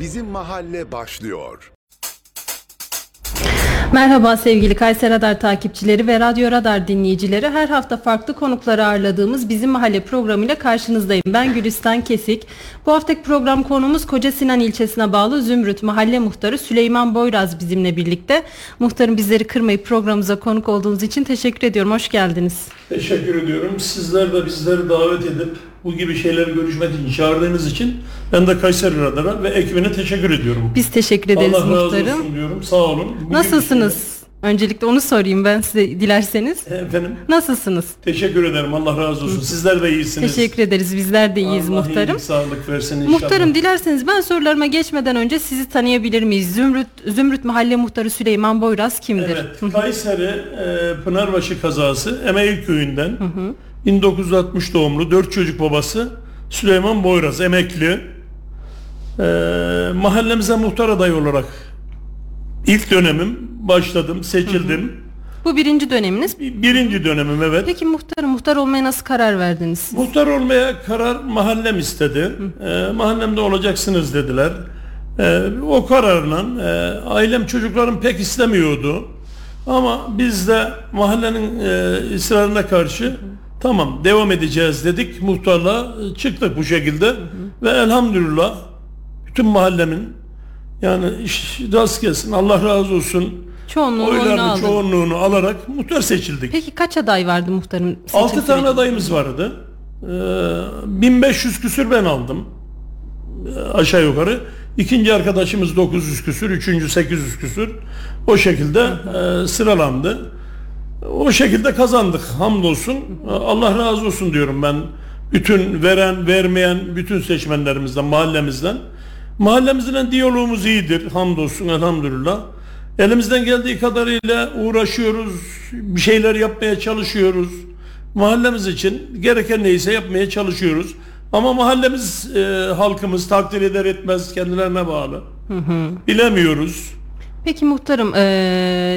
Bizim Mahalle başlıyor. Merhaba sevgili Kayser Radar takipçileri ve Radyo Radar dinleyicileri. Her hafta farklı konukları ağırladığımız Bizim Mahalle programıyla karşınızdayım. Ben Gülistan Kesik. Bu haftaki program konumuz Koca Sinan ilçesine bağlı Zümrüt Mahalle Muhtarı Süleyman Boyraz bizimle birlikte. Muhtarım bizleri kırmayıp programımıza konuk olduğunuz için teşekkür ediyorum. Hoş geldiniz. Teşekkür ediyorum. Sizler de bizleri davet edip bu gibi şeyler görüşmek için çağırdığınız için ben de Kayseri Radar'a ve ekibine teşekkür ediyorum. Biz teşekkür ederiz Allah razı muhtarım. olsun diyorum. Sağ olun. Bu gibi Nasılsınız? Öncelikle onu sorayım ben size dilerseniz. şeyler- Efendim Nasılsınız? teşekkür ederim. Allah razı olsun. Sizler de iyisiniz. Teşekkür ederiz. Bizler de iyiyiz Allah muhtarım. iyilik, sağlık versin inşallah. Muhtarım dilerseniz ben sorularıma geçmeden önce sizi tanıyabilir miyiz? Zümrüt Zümrüt Mahalle Muhtarı Süleyman Boyraz kimdir? Evet, Kayseri e, Pınarbaşı kazası Emeğil köyünden 1960 doğumlu 4 çocuk babası Süleyman Boyraz emekli. E, mahallemize muhtar adayı olarak ilk dönemim başladım, seçildim. Bu birinci döneminiz. Birinci dönemim evet. Peki muhtarım muhtar olmaya nasıl karar verdiniz? Muhtar olmaya karar mahallem istedi. Ee, mahallemde olacaksınız dediler. Ee, o kararla e, ailem çocuklarım pek istemiyordu. Ama biz de mahallenin e, ısrarına karşı tamam devam edeceğiz dedik. Muhtarla e, çıktık bu şekilde ve elhamdülillah bütün mahallemin yani iş rast gelsin Allah razı olsun Çoğunluğunu oyların çoğunluğunu alarak muhtar seçildik. Peki kaç aday vardı muhtarım? seçim 6 tane adayımız vardı. Ee, 1500 küsür ben aldım. Ee, aşağı yukarı. İkinci arkadaşımız 900 küsür, üçüncü 800 küsür. O şekilde e, sıralandı. O şekilde kazandık hamdolsun. Allah razı olsun diyorum ben. Bütün veren, vermeyen bütün seçmenlerimizden, mahallemizden. Mahallemizden diyalogumuz iyidir hamdolsun elhamdülillah. Elimizden geldiği kadarıyla uğraşıyoruz, bir şeyler yapmaya çalışıyoruz. Mahallemiz için gereken neyse yapmaya çalışıyoruz. Ama mahallemiz, e, halkımız takdir eder etmez kendilerine bağlı. Bilemiyoruz. Peki muhtarım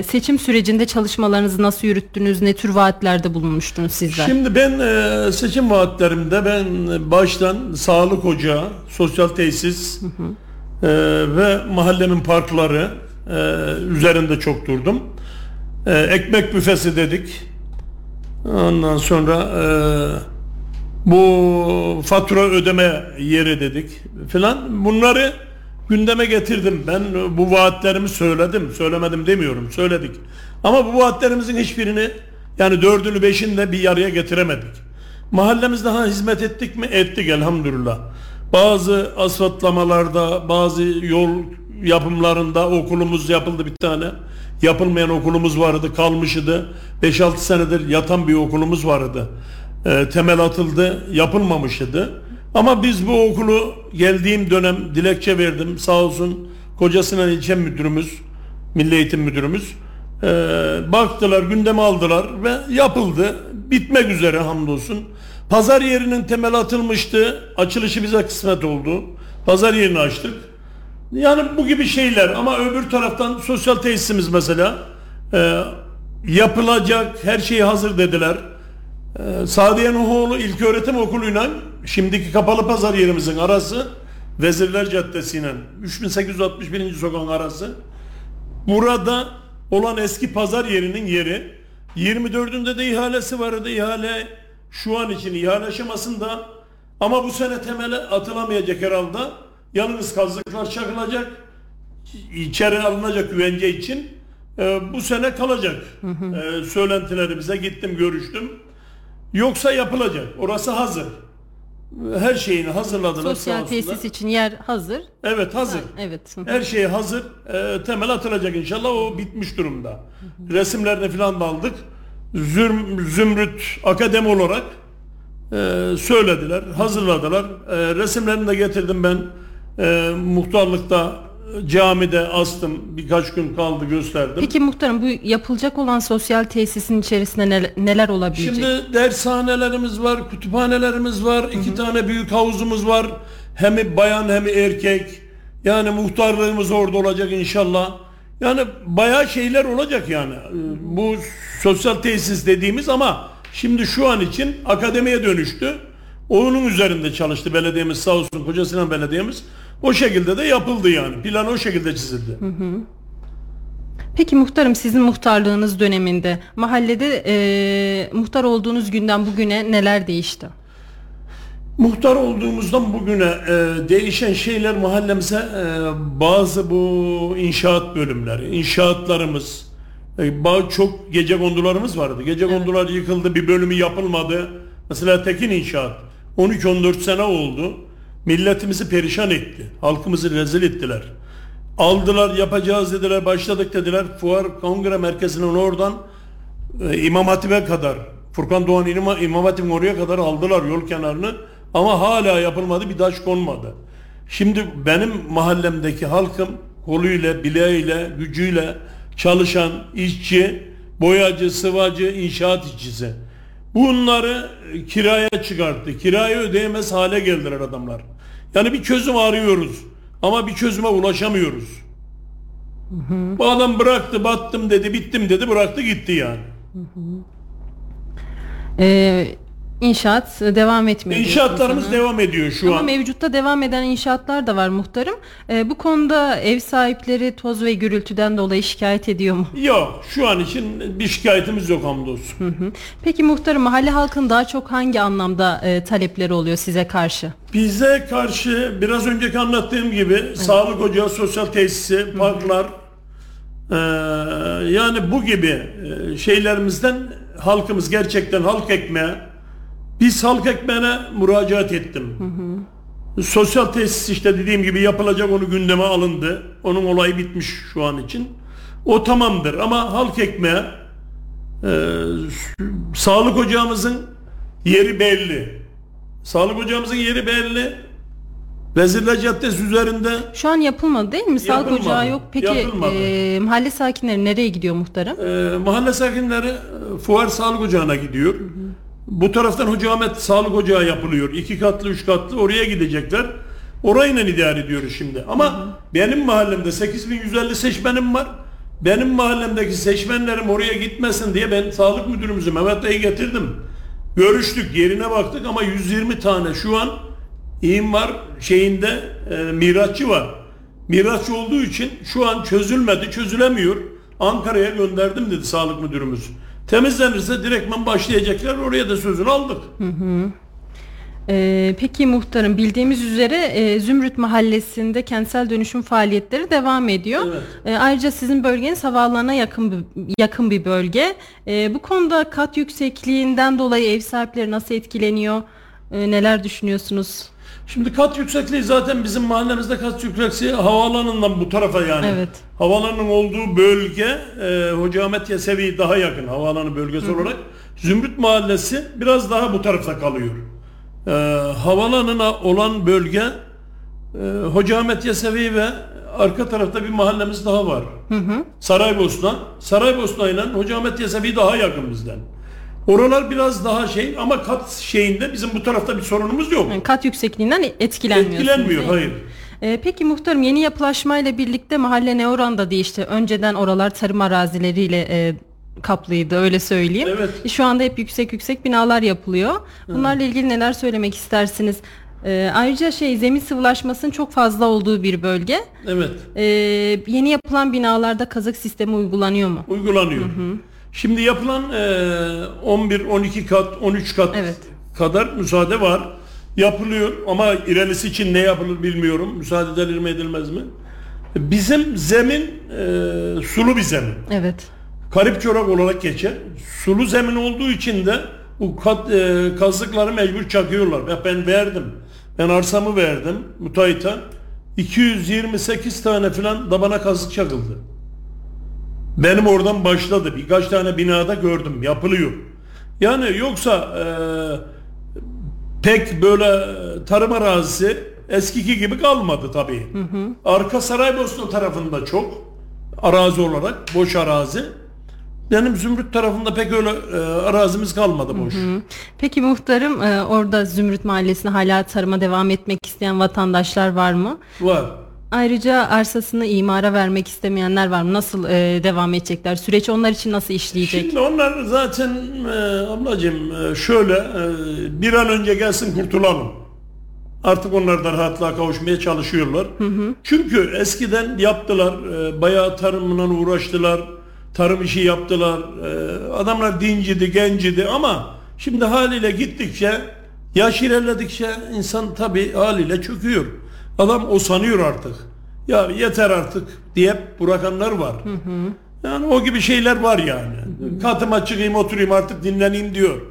seçim sürecinde çalışmalarınızı nasıl yürüttünüz? Ne tür vaatlerde bulunmuştunuz sizler? Şimdi ben e, seçim vaatlerimde ben baştan sağlık ocağı, sosyal tesis e, ve mahallemin parkları e, üzerinde çok durdum. E, ekmek büfesi dedik. Ondan sonra e, bu fatura ödeme yeri dedik filan. Bunları gündeme getirdim. Ben bu vaatlerimi söyledim. Söylemedim demiyorum. Söyledik. Ama bu vaatlerimizin hiçbirini yani dördünü beşini de bir yarıya getiremedik. Mahallemizde ha hizmet ettik mi? Ettik elhamdülillah. Bazı asfaltlamalarda, bazı yol yapımlarında okulumuz yapıldı bir tane. Yapılmayan okulumuz vardı, kalmışydı. 5-6 senedir yatan bir okulumuz vardı. Ee, temel atıldı, yapılmamış idi. Ama biz bu okulu geldiğim dönem dilekçe verdim. Sağ olsun Koca Sinan İlçe Müdürümüz, Milli Eğitim Müdürümüz ee, baktılar, gündeme aldılar ve yapıldı. Bitmek üzere hamdolsun. Pazar yerinin temel atılmıştı. Açılışı bize kısmet oldu. Pazar yerini açtık. Yani bu gibi şeyler ama öbür taraftan sosyal tesisimiz mesela e, yapılacak her şey hazır dediler. E, Sadiye Nuhoğlu İlköğretim Okulu'yla şimdiki kapalı pazar yerimizin arası Vezirler Caddesi ile 3861. sokağın arası burada olan eski pazar yerinin yeri 24'ünde de ihalesi vardı. İhale şu an için ihale aşamasında ama bu sene temele atılamayacak herhalde. Yalnız kazıklar çakılacak. içeri alınacak güvence için. Ee, bu sene kalacak. Ee, söylentileri bize gittim görüştüm. Yoksa yapılacak. Orası hazır. Her şeyini hazırladılar. Sosyal tesis için yer hazır. Evet hazır. Evet. Her şey hazır. Ee, temel atılacak inşallah. O bitmiş durumda. Resimlerini falan da aldık. Züm, Zümrüt Akademi olarak e, söylediler, hazırladılar. E, resimlerini de getirdim ben. E, muhtarlıkta camide astım. Birkaç gün kaldı gösterdim. Peki muhtarım bu yapılacak olan sosyal tesisin içerisinde neler, neler olabilecek? Şimdi dershanelerimiz var, kütüphanelerimiz var, iki tane büyük havuzumuz var. Hem bayan hem erkek. Yani muhtarlığımız orada olacak inşallah. Yani bayağı şeyler olacak yani. Bu sosyal tesis dediğimiz ama şimdi şu an için akademiye dönüştü. Onun üzerinde çalıştı belediyemiz sağ olsun Koca Sinan Belediyemiz. O şekilde de yapıldı yani. Plan o şekilde çizildi. Peki muhtarım sizin muhtarlığınız döneminde mahallede e, muhtar olduğunuz günden bugüne neler değişti? Muhtar olduğumuzdan bugüne e, değişen şeyler mahallemize e, bazı bu inşaat bölümleri, inşaatlarımız, e, bazı çok gece kondularımız vardı. Gece kondular yıkıldı, bir bölümü yapılmadı. Mesela Tekin İnşaat 13-14 sene oldu. Milletimizi perişan etti. Halkımızı rezil ettiler. Aldılar yapacağız dediler başladık dediler. Fuar Kongre Merkezi'nin oradan e, İmam Hatip'e kadar Furkan Doğan İmam, İmam Hatip'in oraya kadar aldılar yol kenarını ama hala yapılmadı bir taş konmadı. Şimdi benim mahallemdeki halkım koluyla, bileğiyle, gücüyle çalışan işçi, boyacı, sıvacı, inşaat işçisi. Bunları kiraya çıkarttı. Kirayı ödeyemez hale geldiler adamlar. Yani bir çözüm arıyoruz ama bir çözüme ulaşamıyoruz. Bu adam bıraktı, battım dedi, bittim dedi, bıraktı gitti yani. E, inşaat devam etmiyor. İnşaatlarımız devam ediyor şu Ama an. mevcutta devam eden inşaatlar da var muhtarım. E, bu konuda ev sahipleri toz ve gürültüden dolayı şikayet ediyor mu? Yok, şu an için bir şikayetimiz yok hamdolsun. Hı. Peki muhtarım mahalle halkın daha çok hangi anlamda e, talepleri oluyor size karşı? Bize karşı biraz önceki anlattığım gibi sağlık ocağı, sosyal tesisi, parklar eee, yani bu gibi eee, şeylerimizden halkımız gerçekten halk ekmeğe biz halk ekmeğine müracaat ettim. Sosyal tesis işte dediğim gibi yapılacak onu gündeme alındı. Onun olayı bitmiş şu an için. O tamamdır ama halk ekmeğe eee, sağlık ocağımızın yeri belli. Sağlık ocağımızın yeri belli. Vezirler Caddesi üzerinde Şu an yapılmadı değil mi? Sağlık Yapılmadı. ocağı yok. Peki Yapılmadı. e, mahalle sakinleri nereye gidiyor muhtarım? e, mahalle sakinleri e, Fuar Sağlık Ocağı'na gidiyor. Bu taraftan Hoca Ahmet Sağlık Ocağı yapılıyor. İki katlı, üç katlı oraya gidecekler. Orayla idare ediyoruz şimdi. Ama benim mahallemde 8150 seçmenim var. Benim mahallemdeki seçmenlerim oraya gitmesin diye ben sağlık müdürümüzü Mehmet Bey'i getirdim. Görüştük, yerine baktık ama 120 tane şu an İğim var şeyinde e, miratçı var. Miratçı olduğu için şu an çözülmedi, çözülemiyor. Ankara'ya gönderdim dedi sağlık müdürümüz. Temizlenirse direktmen başlayacaklar. Oraya da sözünü aldık. E, peki muhtarım bildiğimiz üzere e, Zümrüt Mahallesi'nde kentsel dönüşüm faaliyetleri devam ediyor. Evet. E, ayrıca sizin bölgeniz havaalanına yakın bir, yakın bir bölge. E, bu konuda kat yüksekliğinden dolayı ev sahipleri nasıl etkileniyor? E, neler düşünüyorsunuz? Şimdi kat yüksekliği zaten bizim mahallemizde kat yüksekliği havaalanından bu tarafa yani. Evet. Havaalanının olduğu bölge e, Hoca Ahmet Yesevi daha yakın havaalanı bölgesi olarak. Zümrüt Mahallesi biraz daha bu tarafta kalıyor. E, havaalanına olan bölge e, Hoca Ahmet Yesevi ve arka tarafta bir mahallemiz daha var. Saraybosna. Saraybosna ile Hoca Ahmet Yesevi daha yakın bizden. Oralar biraz daha şey ama kat şeyinde bizim bu tarafta bir sorunumuz yok. Yani kat yüksekliğinden. Etkilenmiyor değil mi? hayır. E, peki muhtarım yeni yapılaşmayla birlikte mahalle ne oranda değişti? Önceden oralar tarım arazileriyle e, kaplıydı öyle söyleyeyim. Evet. E, Şu anda hep yüksek yüksek binalar yapılıyor. Bunlarla ilgili neler söylemek istersiniz? E, ayrıca şey zemin sıvılaşmasının çok fazla olduğu bir bölge. Evet. E, yeni yapılan binalarda kazık sistemi uygulanıyor mu? uygulanıyor. Şimdi yapılan e, 11, 12 kat, 13 kat Evet. kadar müsaade var. Yapılıyor ama ilerisi için ne yapılır bilmiyorum. Müsaade edilir mi edilmez mi? Bizim zemin e, sulu bir zemin. Evet. Karip çorak olarak geçer. Sulu zemin olduğu için de bu kat, e, kazıkları mecbur çakıyorlar. Ya ben verdim. Ben arsamı verdim müteahhite. 228 tane filan dabana kazık çakıldı. Benim oradan başladı. Birkaç tane binada gördüm. Yapılıyor. Yani yoksa e, pek böyle e, tarım arazisi eskiki gibi kalmadı tabii. Arka Saraybosna tarafında çok arazi olarak boş arazi. Benim Zümrüt tarafında pek öyle e, arazimiz kalmadı boş. Peki muhtarım e, orada Zümrüt Mahallesi'ne hala tarıma devam etmek isteyen vatandaşlar var mı? Var. Ayrıca arsasını imara vermek istemeyenler var mı? Nasıl e, devam edecekler? Süreç onlar için nasıl işleyecek? Şimdi onlar zaten e, ablacığım e, şöyle e, bir an önce gelsin kurtulalım. Artık onlar da rahatlığa kavuşmaya çalışıyorlar. Çünkü eskiden yaptılar, e, bayağı tarımla uğraştılar, tarım işi yaptılar. E, adamlar dincidi, gencidi ama şimdi haliyle gittikçe, yaş ilerledikçe insan tabii haliyle çöküyor. Adam o sanıyor artık. Ya yeter artık diye bırakanlar var. Yani o gibi şeyler var yani. Katıma çıkayım oturayım artık dinleneyim diyor.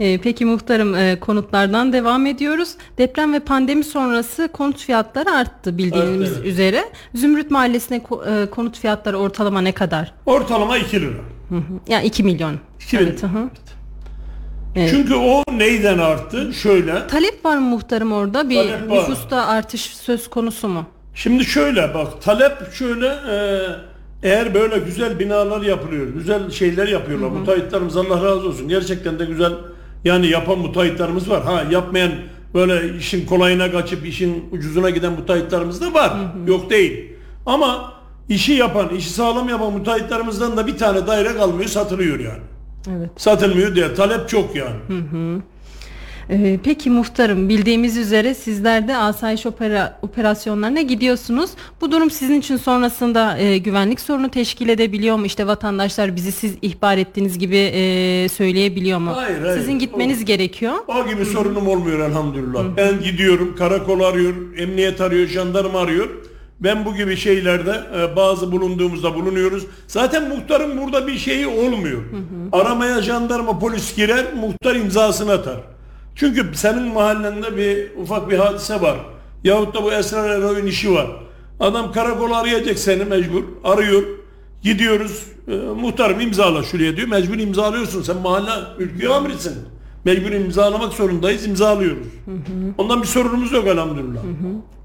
Ee, peki muhtarım e, konutlardan devam ediyoruz. Deprem ve pandemi sonrası konut fiyatları arttı bildiğimiz Evet, evet. üzere. Zümrüt Mahallesi'ne e, konut fiyatları ortalama ne kadar? Ortalama 2 lira. Hı hı. Yani 2 milyon. 2 Evet, hı hı. Evet. Çünkü o neyden arttı? Şöyle. Talep var mı muhtarım orada? Bir Talep var. nüfusta artış söz konusu mu? Şimdi şöyle bak talep şöyle e, eğer böyle güzel binalar yapılıyor, güzel şeyler yapıyorlar. Müteahhitlerimiz Allah razı olsun. Gerçekten de güzel yani yapan müteahhitlerimiz var. Ha yapmayan böyle işin kolayına kaçıp işin ucuzuna giden müteahhitlerimiz de var. Yok değil. Ama işi yapan, işi sağlam yapan müteahhitlerimizden de bir tane daire kalmıyor, satılıyor yani. Evet. Satılmıyor diye talep çok yani. Ee, peki muhtarım bildiğimiz üzere sizler de asayiş opera, operasyonlarına gidiyorsunuz. Bu durum sizin için sonrasında e, güvenlik sorunu teşkil edebiliyor mu? İşte vatandaşlar bizi siz ihbar ettiğiniz gibi e, söyleyebiliyor mu? Hayır, hayır. Sizin gitmeniz gerekiyor. O gibi sorunum olmuyor elhamdülillah. Ben gidiyorum, karakol arıyor, emniyet arıyor, jandarma arıyor. Ben bu gibi şeylerde e, bazı bulunduğumuzda bulunuyoruz. Zaten muhtarın burada bir şeyi olmuyor. Aramaya jandarma polis girer, muhtar imzasını atar. Çünkü senin mahallende bir ufak bir hadise var. Yahut da bu esrar eroin işi var. Adam karakol arayacak seni mecbur. Arıyor. Gidiyoruz. E, muhtarım imzala şuraya diyor. Mecbur imzalıyorsun. Sen mahalle ülke amirisin. Mecbur imzalamak zorundayız. imzalıyoruz. Ondan bir sorunumuz yok elhamdülillah.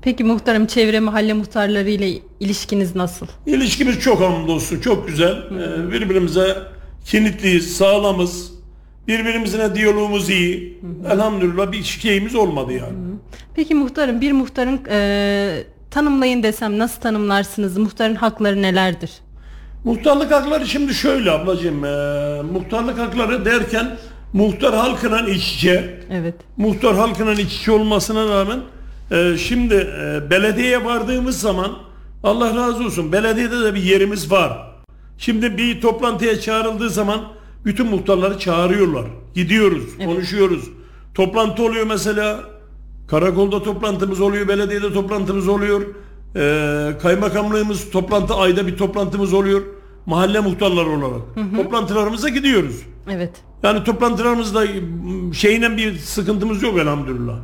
Peki muhtarım çevre mahalle muhtarları ile ilişkiniz nasıl? İlişkimiz çok hamdolsun. Çok güzel. E, birbirimize kinitliyiz. Sağlamız. Birbirimizle diyalogumuz iyi. Elhamdülillah bir şikayemiz olmadı yani. Peki muhtarım bir muhtarın e, tanımlayın desem nasıl tanımlarsınız? Muhtarın hakları nelerdir? Muhtarlık hakları şimdi şöyle ablacığım. e, muhtarlık hakları derken muhtar halkla iç içe. Evet. Muhtar halkla iç içe olmasına rağmen e, şimdi e, belediyeye vardığımız zaman Allah razı olsun belediyede de bir yerimiz var. Şimdi bir toplantıya çağrıldığı zaman bütün muhtarları çağırıyorlar. Gidiyoruz, konuşuyoruz. Toplantı oluyor mesela. Karakolda toplantımız oluyor, belediyede toplantımız oluyor. Ee, kaymakamlığımız toplantı ayda bir toplantımız oluyor. Mahalle muhtarları olarak. Toplantılarımıza gidiyoruz. Evet. Yani toplantılarımızda şeyine bir sıkıntımız yok elhamdülillah.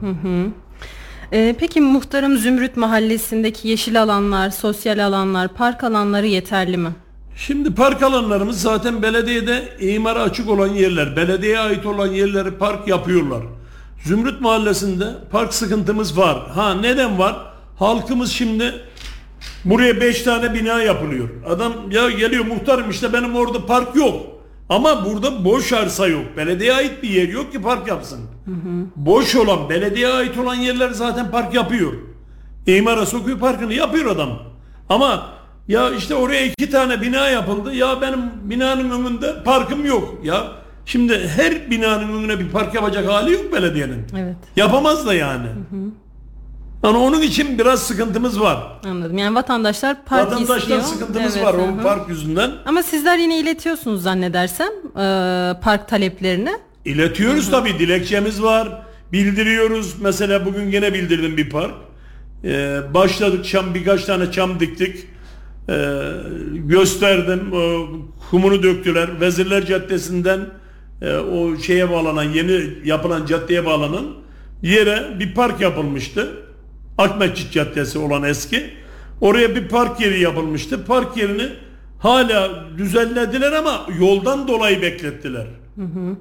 Ee, peki muhtarım Zümrüt Mahallesi'ndeki yeşil alanlar, sosyal alanlar, park alanları yeterli mi? Şimdi park alanlarımız zaten belediyede imara açık olan yerler, belediyeye ait olan yerleri park yapıyorlar. Zümrüt Mahallesi'nde park sıkıntımız var. Ha neden var? Halkımız şimdi buraya 5 tane bina yapılıyor. Adam ya geliyor muhtarım işte benim orada park yok. Ama burada boş arsa yok. Belediyeye ait bir yer yok ki park yapsın. Boş olan, belediyeye ait olan yerler zaten park yapıyor. İmara sokuyor parkını yapıyor adam. Ama ya işte oraya iki tane bina yapıldı. Ya benim binanın önünde parkım yok. Ya şimdi her binanın önüne bir park yapacak hali yok belediyenin. Evet. Yapamaz da yani. Yani onun için biraz sıkıntımız var. Anladım. Yani vatandaşlar park Vatandaşlar istiyor. sıkıntımız Evet, var hı o hı. park yüzünden. Ama sizler yine iletiyorsunuz zannedersem e, park taleplerini. İletiyoruz tabii dilekçemiz var. Bildiriyoruz. Mesela bugün gene bildirdim bir park. Ee, başladık çam birkaç tane çam diktik. Ee, gösterdim. Ee, kumunu döktüler. Vezirler Caddesi'nden e, o şeye bağlanan yeni yapılan caddeye bağlanan yere bir park yapılmıştı. Akmetçit Caddesi olan eski. Oraya bir park yeri yapılmıştı. Park yerini hala düzenlediler ama yoldan dolayı beklettiler.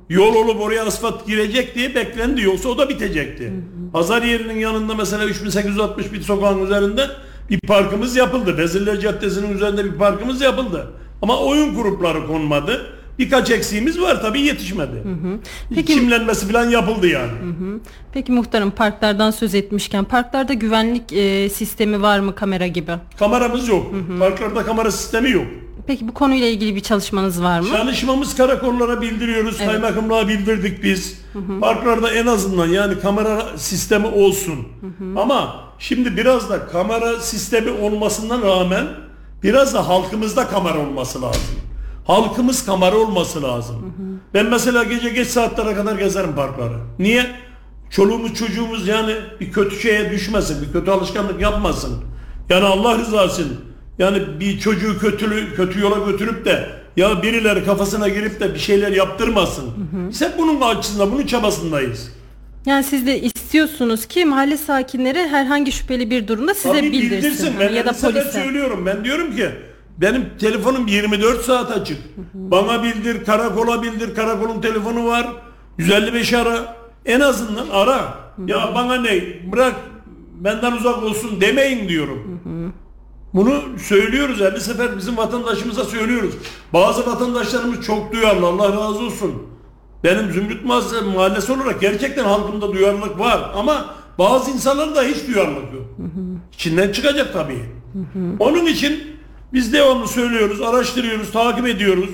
Yol olup oraya asfalt girecek diye beklendi yoksa o da bitecekti. Pazar yerinin yanında mesela 3861 sokağın üzerinde bir parkımız yapıldı. Vezirler Caddesi'nin üzerinde bir parkımız yapıldı. Ama oyun grupları konmadı. Birkaç eksiğimiz var tabii yetişmedi. Peki- Çimlenmesi falan yapıldı yani. Peki muhtarım parklardan söz etmişken parklarda güvenlik e, sistemi var mı kamera gibi? Kameramız yok. Parklarda kamera sistemi yok. Peki bu konuyla ilgili bir çalışmanız var mı? Çalışmamız karakollara bildiriyoruz. Kaymakamlığa bildirdik biz. Parklarda en azından yani kamera sistemi olsun. Ama şimdi biraz da kamera sistemi olmasına rağmen biraz da halkımızda kamera olması lazım. Halkımız kamera olması lazım. Ben mesela gece geç saatlere kadar gezerim parkları. Niye? Çoluğumuz çocuğumuz yani bir kötü şeye düşmesin, bir kötü alışkanlık yapmasın. Yani Allah rızası için yani bir çocuğu kötü, kötü yola götürüp de ya birileri kafasına girip de bir şeyler yaptırmasın. Biz hep bunun açısında, bunun çabasındayız. Yani siz de istiyorsunuz ki mahalle sakinleri herhangi şüpheli bir durumda size Tabii bildirsin, Ben Hani ya da polise. söylüyorum. Ben diyorum ki benim telefonum 24 saat açık. Bana bildir, karakola bildir. Karakolun telefonu var. 155 ara. En azından ara. Ya bana ne? Bırak benden uzak olsun demeyin diyorum. Bunu söylüyoruz 50 sefer bizim vatandaşımıza söylüyoruz. Bazı vatandaşlarımız çok duyarlı Allah razı olsun. Benim Zümrüt Mahallesi, olarak gerçekten halkımda duyarlılık var ama bazı insanların da hiç duyarlılık yok. İçinden çıkacak tabii. Onun için biz devamlı söylüyoruz, araştırıyoruz, takip ediyoruz.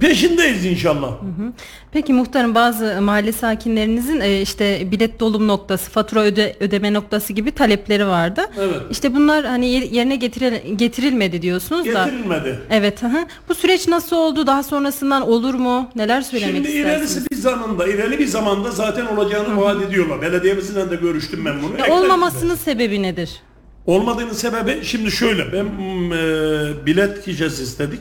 Peşindeyiz inşallah. Peki muhtarım bazı mahalle sakinlerinizin e, işte bilet dolum noktası, fatura öde, ödeme noktası gibi talepleri vardı. Evet. İşte bunlar hani yer- yerine getiril- getirilmedi diyorsunuz da. Getirilmedi. Evet. Hı hı. Bu süreç nasıl oldu? Daha sonrasından olur mu? Neler söylemek Şimdi istersiniz? ilerisi bir zamanda, ilerili bir zamanda zaten olacağını vaat ediyorlar. Belediyemizle de görüştüm ben bunu. Ya olmamasının sebebi nedir? Olmadığının sebebi şimdi şöyle ben mm, e, bilet gideceğiz istedik.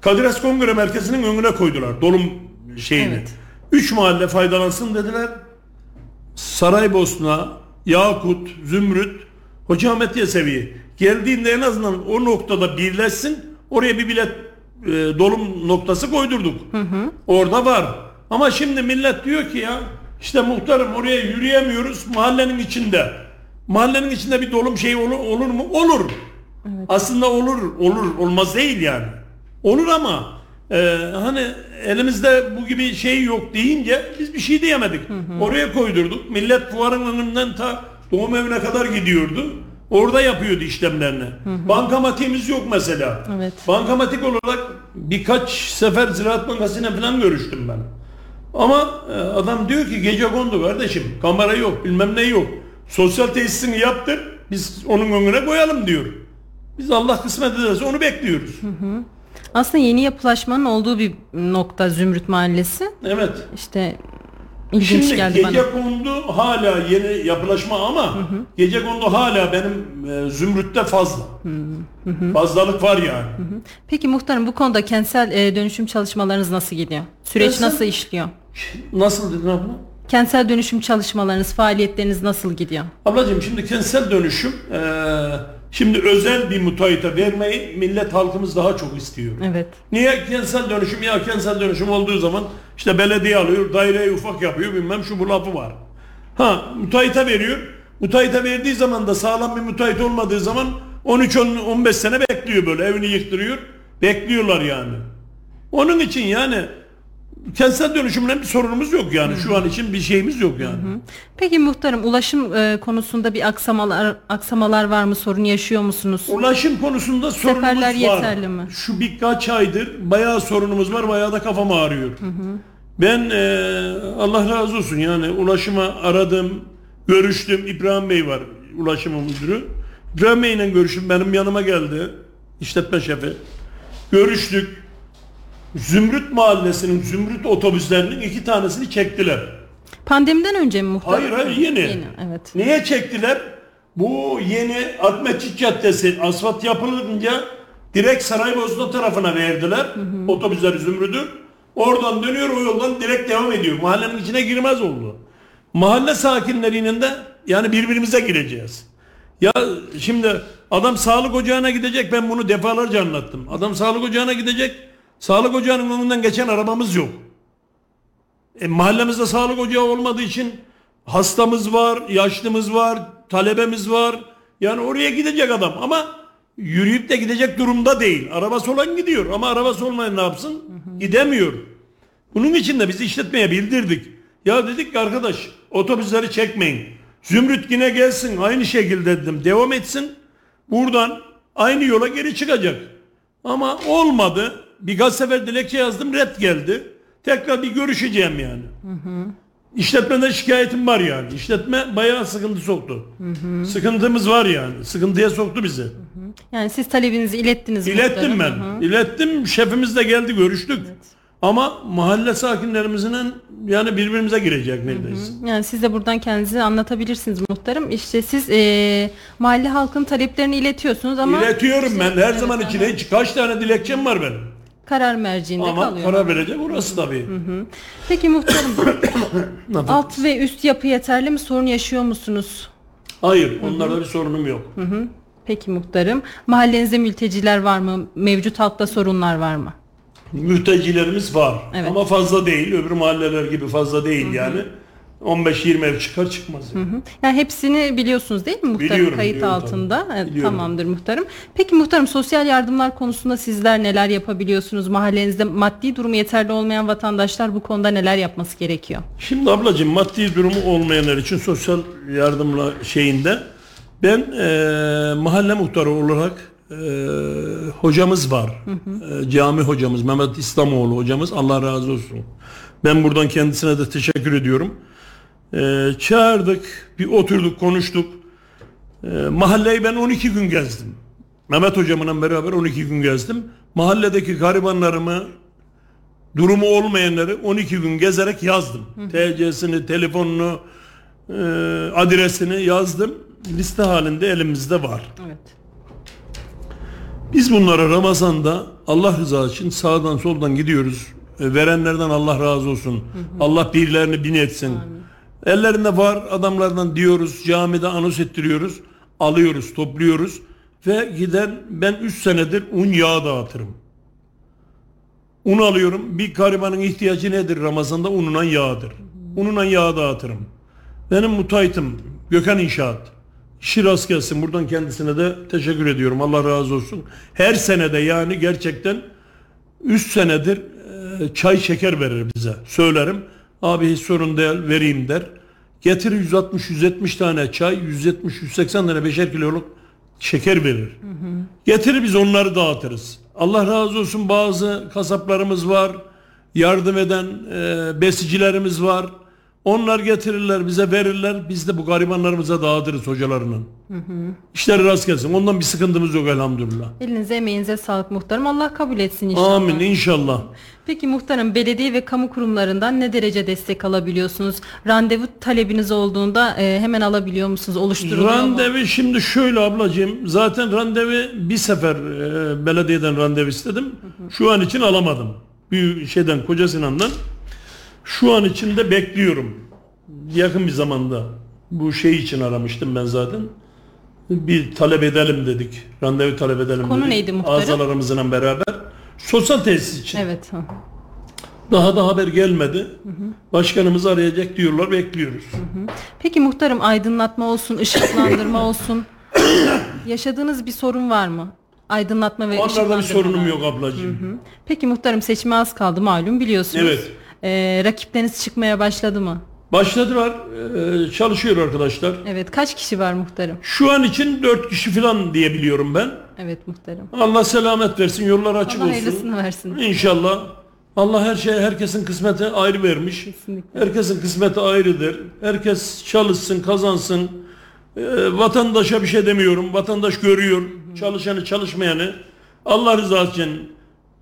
Kadir Has Kongre Merkezi'nin önüne koydular dolum şeyini. Evet. Üç mahalle faydalansın dediler. Saraybosna, Yakut, Zümrüt, Hoca Ahmet Yesevi geldiğinde en azından o noktada birleşsin. Oraya bir bilet e, dolum noktası koydurduk. Orada var. Ama şimdi millet diyor ki ya işte muhtarım oraya yürüyemiyoruz mahallenin içinde. Mahallenin içinde bir dolum şey olur, olur mu? Olur. Aslında olur, olur, olmaz değil yani. Olur ama e, hani elimizde bu gibi şey yok deyince biz bir şey diyemedik. Oraya koydurduk. Millet fuarın önünden ta doğum evine kadar gidiyordu. Orada yapıyordu işlemlerini. Bankamatiğimiz yok mesela. Evet. Bankamatik olarak birkaç sefer Ziraat Bankası'yla falan görüştüm ben. Ama e, adam diyor ki gece kondu kardeşim. Kamera yok, bilmem ne yok. Sosyal tesisini yaptır. Biz onun önüne koyalım diyor. Biz Allah kısmet ederse onu bekliyoruz. Aslında yeni yapılaşmanın olduğu bir nokta Zümrüt Mahallesi. Evet. İşte ilginç Şimdi geldi gece bana. kondu hala yeni yapılaşma ama gece kondu hala benim e, zümrütte fazla. Fazlalık var yani. Peki muhtarım bu konuda kentsel e, dönüşüm çalışmalarınız nasıl gidiyor? Süreç Kentsel- nasıl işliyor? Nasıl dedin abla? Kentsel dönüşüm çalışmalarınız, faaliyetleriniz nasıl gidiyor? Ablacığım şimdi kentsel dönüşüm e, şimdi özel bir müteahhite vermeyi millet halkımız daha çok istiyor. Evet. Niye kentsel dönüşüm ya kentsel dönüşüm olduğu zaman işte belediye alıyor daireyi ufak yapıyor bilmem şu bu lafı var. Ha müteahhite veriyor. Müteahhite verdiği zaman da sağlam bir müteahhit olmadığı zaman 13-15 sene bekliyor böyle evini yıktırıyor. Bekliyorlar yani. Onun için yani kentsel dönüşümle bir sorunumuz yok yani. Şu an için bir şeyimiz yok yani. Peki muhtarım ulaşım e, konusunda bir aksamalar aksamalar var mı? Sorun yaşıyor musunuz? Ulaşım konusunda sorunumuz Seferler var. yeterli mi? Şu birkaç aydır bayağı sorunumuz var. Bayağı da kafam ağrıyor. Ben e, Allah razı olsun yani ulaşıma aradım, görüştüm. İbrahim Bey var ulaşım müdürü. İbrahim Bey ile görüştüm. Benim yanıma geldi. işletme şefi. Görüştük. Zümrüt Mahallesi'nin Zümrüt otobüslerinin iki tanesini çektiler. Pandemiden önce mi muhtarım? Hayır hayır yeni. evet. Niye çektiler? Bu yeni Akmetçik Caddesi asfalt yapılınca direkt Saraybosna tarafına verdiler. Otobüsler Zümrüt'ü. Oradan dönüyor o yoldan direkt devam ediyor. Mahallenin içine girmez oldu. Mahalle sakinleriyle de yani birbirimize gireceğiz. Ya şimdi adam sağlık ocağına gidecek ben bunu defalarca anlattım. Adam sağlık ocağına gidecek. Sağlık ocağının önünden geçen arabamız yok. E, mahallemizde sağlık ocağı olmadığı için hastamız var, yaşlımız var, talebemiz var. Yani oraya gidecek adam ama yürüyüp de gidecek durumda değil. Arabası olan gidiyor ama arabası olmayan ne yapsın? Gidemiyor. Bunun için de biz işletmeye bildirdik. Ya dedik ki arkadaş otobüsleri çekmeyin. Zümrüt yine gelsin aynı şekilde dedim. Devam etsin. Buradan aynı yola geri çıkacak. Ama olmadı. Birkaç sefer dilekçe yazdım red geldi. Tekrar bir görüşeceğim yani. İşletmeden şikayetim var yani. İşletme bayağı sıkıntı soktu. Sıkıntımız var yani. Sıkıntıya soktu bizi. Yani siz talebinizi ilettiniz İlettim muhtarım. ben. Hı hı. İlettim. Şefimiz de geldi görüştük. Ama mahalle sakinlerimizin yani birbirimize girecek neredeyse. Yani siz de buradan kendinizi anlatabilirsiniz muhtarım. İşte siz eee, mahalle halkının taleplerini iletiyorsunuz ama İletiyorum ben her Evet, zaman içine kaç tane dilekçem var benim. Karar merciinde Ama kalıyor. karar verecek orası tabii. Peki muhtarım Ne yapayım? alt ve üst yapı yeterli mi? Sorun yaşıyor musunuz? Hayır onlarda bir sorunum yok. Peki muhtarım. Mahallenizde mülteciler var mı? Mevcut halkta sorunlar var mı? Mültecilerimiz var Evet. ama fazla değil. Öbür mahalleler gibi fazla değil yani. 15-20 ev çıkar çıkmaz. yani. Hı. Yani hepsini biliyorsunuz değil mi muhtarım? Biliyorum, Kayıt biliyorum altında. tabii. Evet, Biliyorum. tamamdır muhtarım. Peki muhtarım sosyal yardımlar konusunda sizler neler yapabiliyorsunuz? Mahallenizde maddi durumu yeterli olmayan vatandaşlar bu konuda neler yapması gerekiyor? Şimdi ablacığım maddi durumu olmayanlar için sosyal yardımla şeyinde ben eee, mahalle muhtarı olarak eee, hocamız var. Eee, cami hocamız Mehmet İslamoğlu hocamız Allah razı olsun. Ben buradan kendisine de teşekkür ediyorum. Eee, çağırdık, bir oturduk, konuştuk. Eee, mahalleyi ben 12 gün gezdim. Mehmet hocamla beraber 12 gün gezdim. Mahalledeki garibanlarımı, durumu olmayanları 12 gün gezerek yazdım. TC'sini, telefonunu, e, adresini yazdım. Liste halinde elimizde var. Evet. Biz bunlara Ramazan'da Allah rızası için sağdan soldan gidiyoruz. E, verenlerden Allah razı olsun. Allah birilerini bin etsin. Ellerinde var adamlardan diyoruz. Camide anons ettiriyoruz. Alıyoruz, topluyoruz. Ve giden ben 3 senedir un yağı dağıtırım. Un alıyorum. Bir garibanın ihtiyacı nedir Ramazan'da? Ununa yağdır. Ununa yağ dağıtırım. Benim müteahhitim Gökhan İnşaat. İşi rast gelsin. Buradan kendisine de teşekkür ediyorum. Allah razı olsun. Her senede yani gerçekten 3 senedir e, çay şeker verir bize. Söylerim. Abi hiç sorun değil vereyim der. Getir 160-170 tane çay, 170-180 tane beşer kiloluk şeker verir. Getirir biz onları dağıtırız. Allah razı olsun bazı kasaplarımız var. Yardım eden e, besicilerimiz var. Onlar getirirler bize verirler. Biz de bu garibanlarımıza dağıtırız hocalarının. İşleri rast gelsin. Ondan bir sıkıntımız yok elhamdülillah. Elinize emeğinize sağlık muhtarım. Allah kabul etsin inşallah. Amin inşallah. Peki muhtarım belediye ve kamu kurumlarından ne derece destek alabiliyorsunuz? Randevu talebiniz olduğunda e, hemen alabiliyor musunuz? Oluşturuluyor mu? Randevu şimdi şöyle ablacığım. Zaten randevu bir sefer e, belediyeden randevu istedim. Şu an için alamadım. Bir şeyden Koca Sinan'dan. Şu an için de bekliyorum. Yakın bir zamanda. Bu şey için aramıştım ben zaten. Bir talep edelim dedik. Randevu talep edelim Konu dedik. neydi muhtarım? Azalarımızla beraber. Sosyal tesis için. Evet. Daha da haber gelmedi. Başkanımız arayacak diyorlar bekliyoruz. Peki muhtarım aydınlatma olsun, ışıklandırma olsun. Yaşadığınız bir sorun var mı? Aydınlatma ve Onlarda bir ışıklandırma. sorunum yok ablacığım. Peki muhtarım seçime az kaldı malum biliyorsunuz. Evet. Ee, rakipleriniz çıkmaya başladı mı? Başladılar, e, çalışıyor arkadaşlar. Evet. Kaç kişi var muhtarım? Şu an için 4 kişi falan diye biliyorum ben. Evet muhtarım. Allah selamet versin, yollar açık Allah olsun. hayırlısını versin. İnşallah. Allah her şey herkesin kısmeti ayrı vermiş. Kesinlikle. Herkesin kısmeti ayrıdır. Herkes çalışsın, kazansın. E, vatandaşa bir şey demiyorum. Vatandaş görüyor. Çalışanı, çalışmayanı. Allah rızası için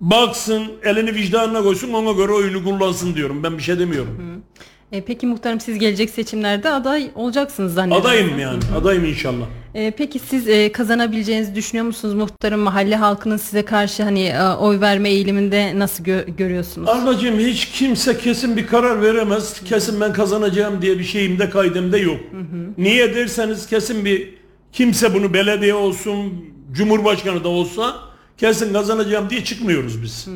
baksın, elini vicdanına koysun, ona göre oyunu kullansın diyorum. Ben bir şey demiyorum. Ee, peki muhtarım siz gelecek seçimlerde aday olacaksınız zannediyorum. Adayım yani. Adayım inşallah. Ee, peki siz e, kazanabileceğinizi düşünüyor musunuz muhtarım? Mahalle halkının size karşı hani e, oy verme eğiliminde nasıl gö- görüyorsunuz? Ablacığım hiç kimse kesin bir karar veremez. Kesin ben kazanacağım diye bir şeyimde kaydımda yok. Niye derseniz kesin bir kimse bunu belediye olsun, cumhurbaşkanı da olsa kesin kazanacağım diye çıkmıyoruz biz.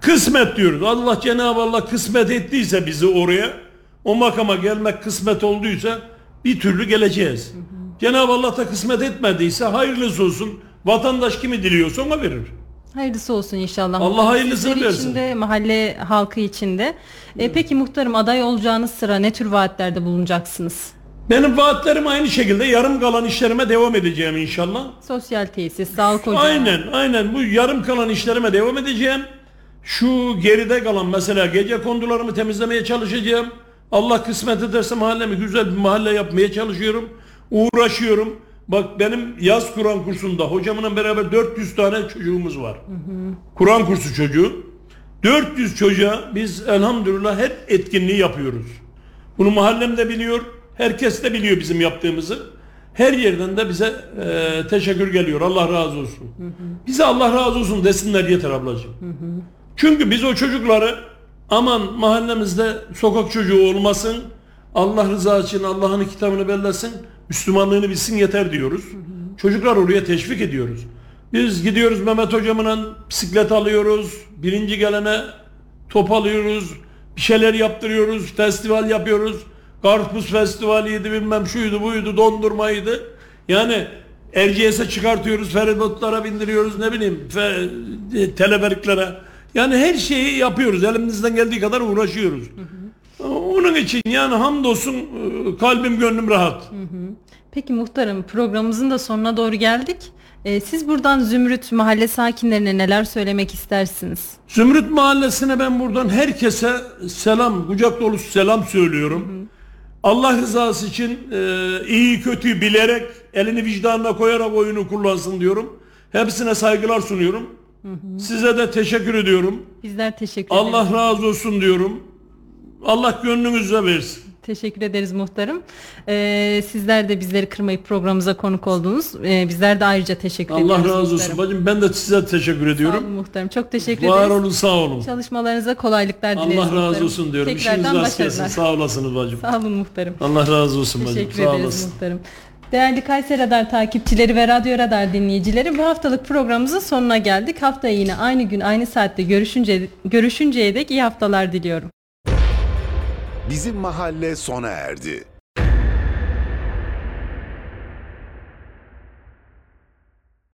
Kısmet diyoruz. Allah Cenab-ı Allah kısmet ettiyse bizi oraya, o makama gelmek kısmet olduysa bir türlü geleceğiz. Cenab-ı Allah da kısmet etmediyse hayırlısı olsun. Vatandaş kimi diliyorsa ona verir. Hayırlısı olsun inşallah. Allah hayırlısını versin. için de, mahalle halkı için de. E, peki muhtarım aday olacağınız sıra ne tür vaatlerde bulunacaksınız? Benim vaatlerim aynı şekilde yarım kalan işlerime devam edeceğim inşallah. Sosyal tesis, sağlık ocağı. Aynen aynen bu yarım kalan işlerime devam edeceğim. Şu geride kalan mesela gece kondularımı temizlemeye çalışacağım. Allah kısmet ederse mahallemi güzel bir mahalle yapmaya çalışıyorum. Uğraşıyorum. Bak benim yaz Kur'an kursunda hocamla beraber 400 tane çocuğumuz var. Kur'an kursu çocuğu. 400 çocuğa biz elhamdülillah her etkinliği yapıyoruz. Bunu mahallem de biliyor. Herkes de biliyor bizim yaptığımızı. Her yerden de bize e, teşekkür geliyor. Allah razı olsun. Bize Allah razı olsun desinler yeter ablacığım. Çünkü biz o çocukları aman mahallemizde sokak çocuğu olmasın. Allah rızası için Allah'ın kitabını bellesin. Müslümanlığını bilsin yeter diyoruz. Çocuklar oraya teşvik ediyoruz. Biz gidiyoruz Mehmet hocamla bisiklet alıyoruz. Birinci gelene top alıyoruz. Bir şeyler yaptırıyoruz. Festival yapıyoruz. Karpuz festivaliydi bilmem şuydu buydu dondurmaydı. Yani Erciyes'e çıkartıyoruz. Feribotlara bindiriyoruz ne bileyim fe, e, teleferiklere. Yani her şeyi yapıyoruz. Elimizden geldiği kadar uğraşıyoruz. Onun için yani hamdolsun e, kalbim gönlüm rahat. Peki muhtarım programımızın da sonuna doğru geldik. E, siz buradan Zümrüt mahalle sakinlerine neler söylemek istersiniz? Zümrüt Mahallesi'ne ben buradan herkese selam, kucak dolusu selam söylüyorum. Allah rızası için e, iyi kötü bilerek elini vicdanına koyarak oyunu kullansın diyorum. Hepsine saygılar sunuyorum. Size de teşekkür ediyorum. Bizler teşekkür ederiz. Allah razı olsun diyorum. Allah gönlünüzde versin. Teşekkür ederiz muhtarım. E, sizler de bizleri kırmayıp programımıza konuk oldunuz. E, bizler de ayrıca teşekkür Allah ediyoruz razı olsun muhtarım. bacım. Ben de size teşekkür Sağ olun ediyorum. muhtarım. Çok teşekkür Var ederiz. olun sağ olun. Çalışmalarınıza kolaylıklar dileriz Allah razı muhtarım. olsun diyorum. İşiniz Tekrardan rast gelsin. Sağ olasınız bacım. Sağ olun muhtarım. Allah razı olsun bacım. Teşekkür Sağ ederiz olasın. muhtarım. Değerli Kayseri Radar takipçileri ve Radyo Radar dinleyicileri bu haftalık programımızın sonuna geldik. Haftaya yine aynı gün aynı saatte görüşünce, görüşünceye dek iyi haftalar diliyorum. Bizim mahalle sona erdi.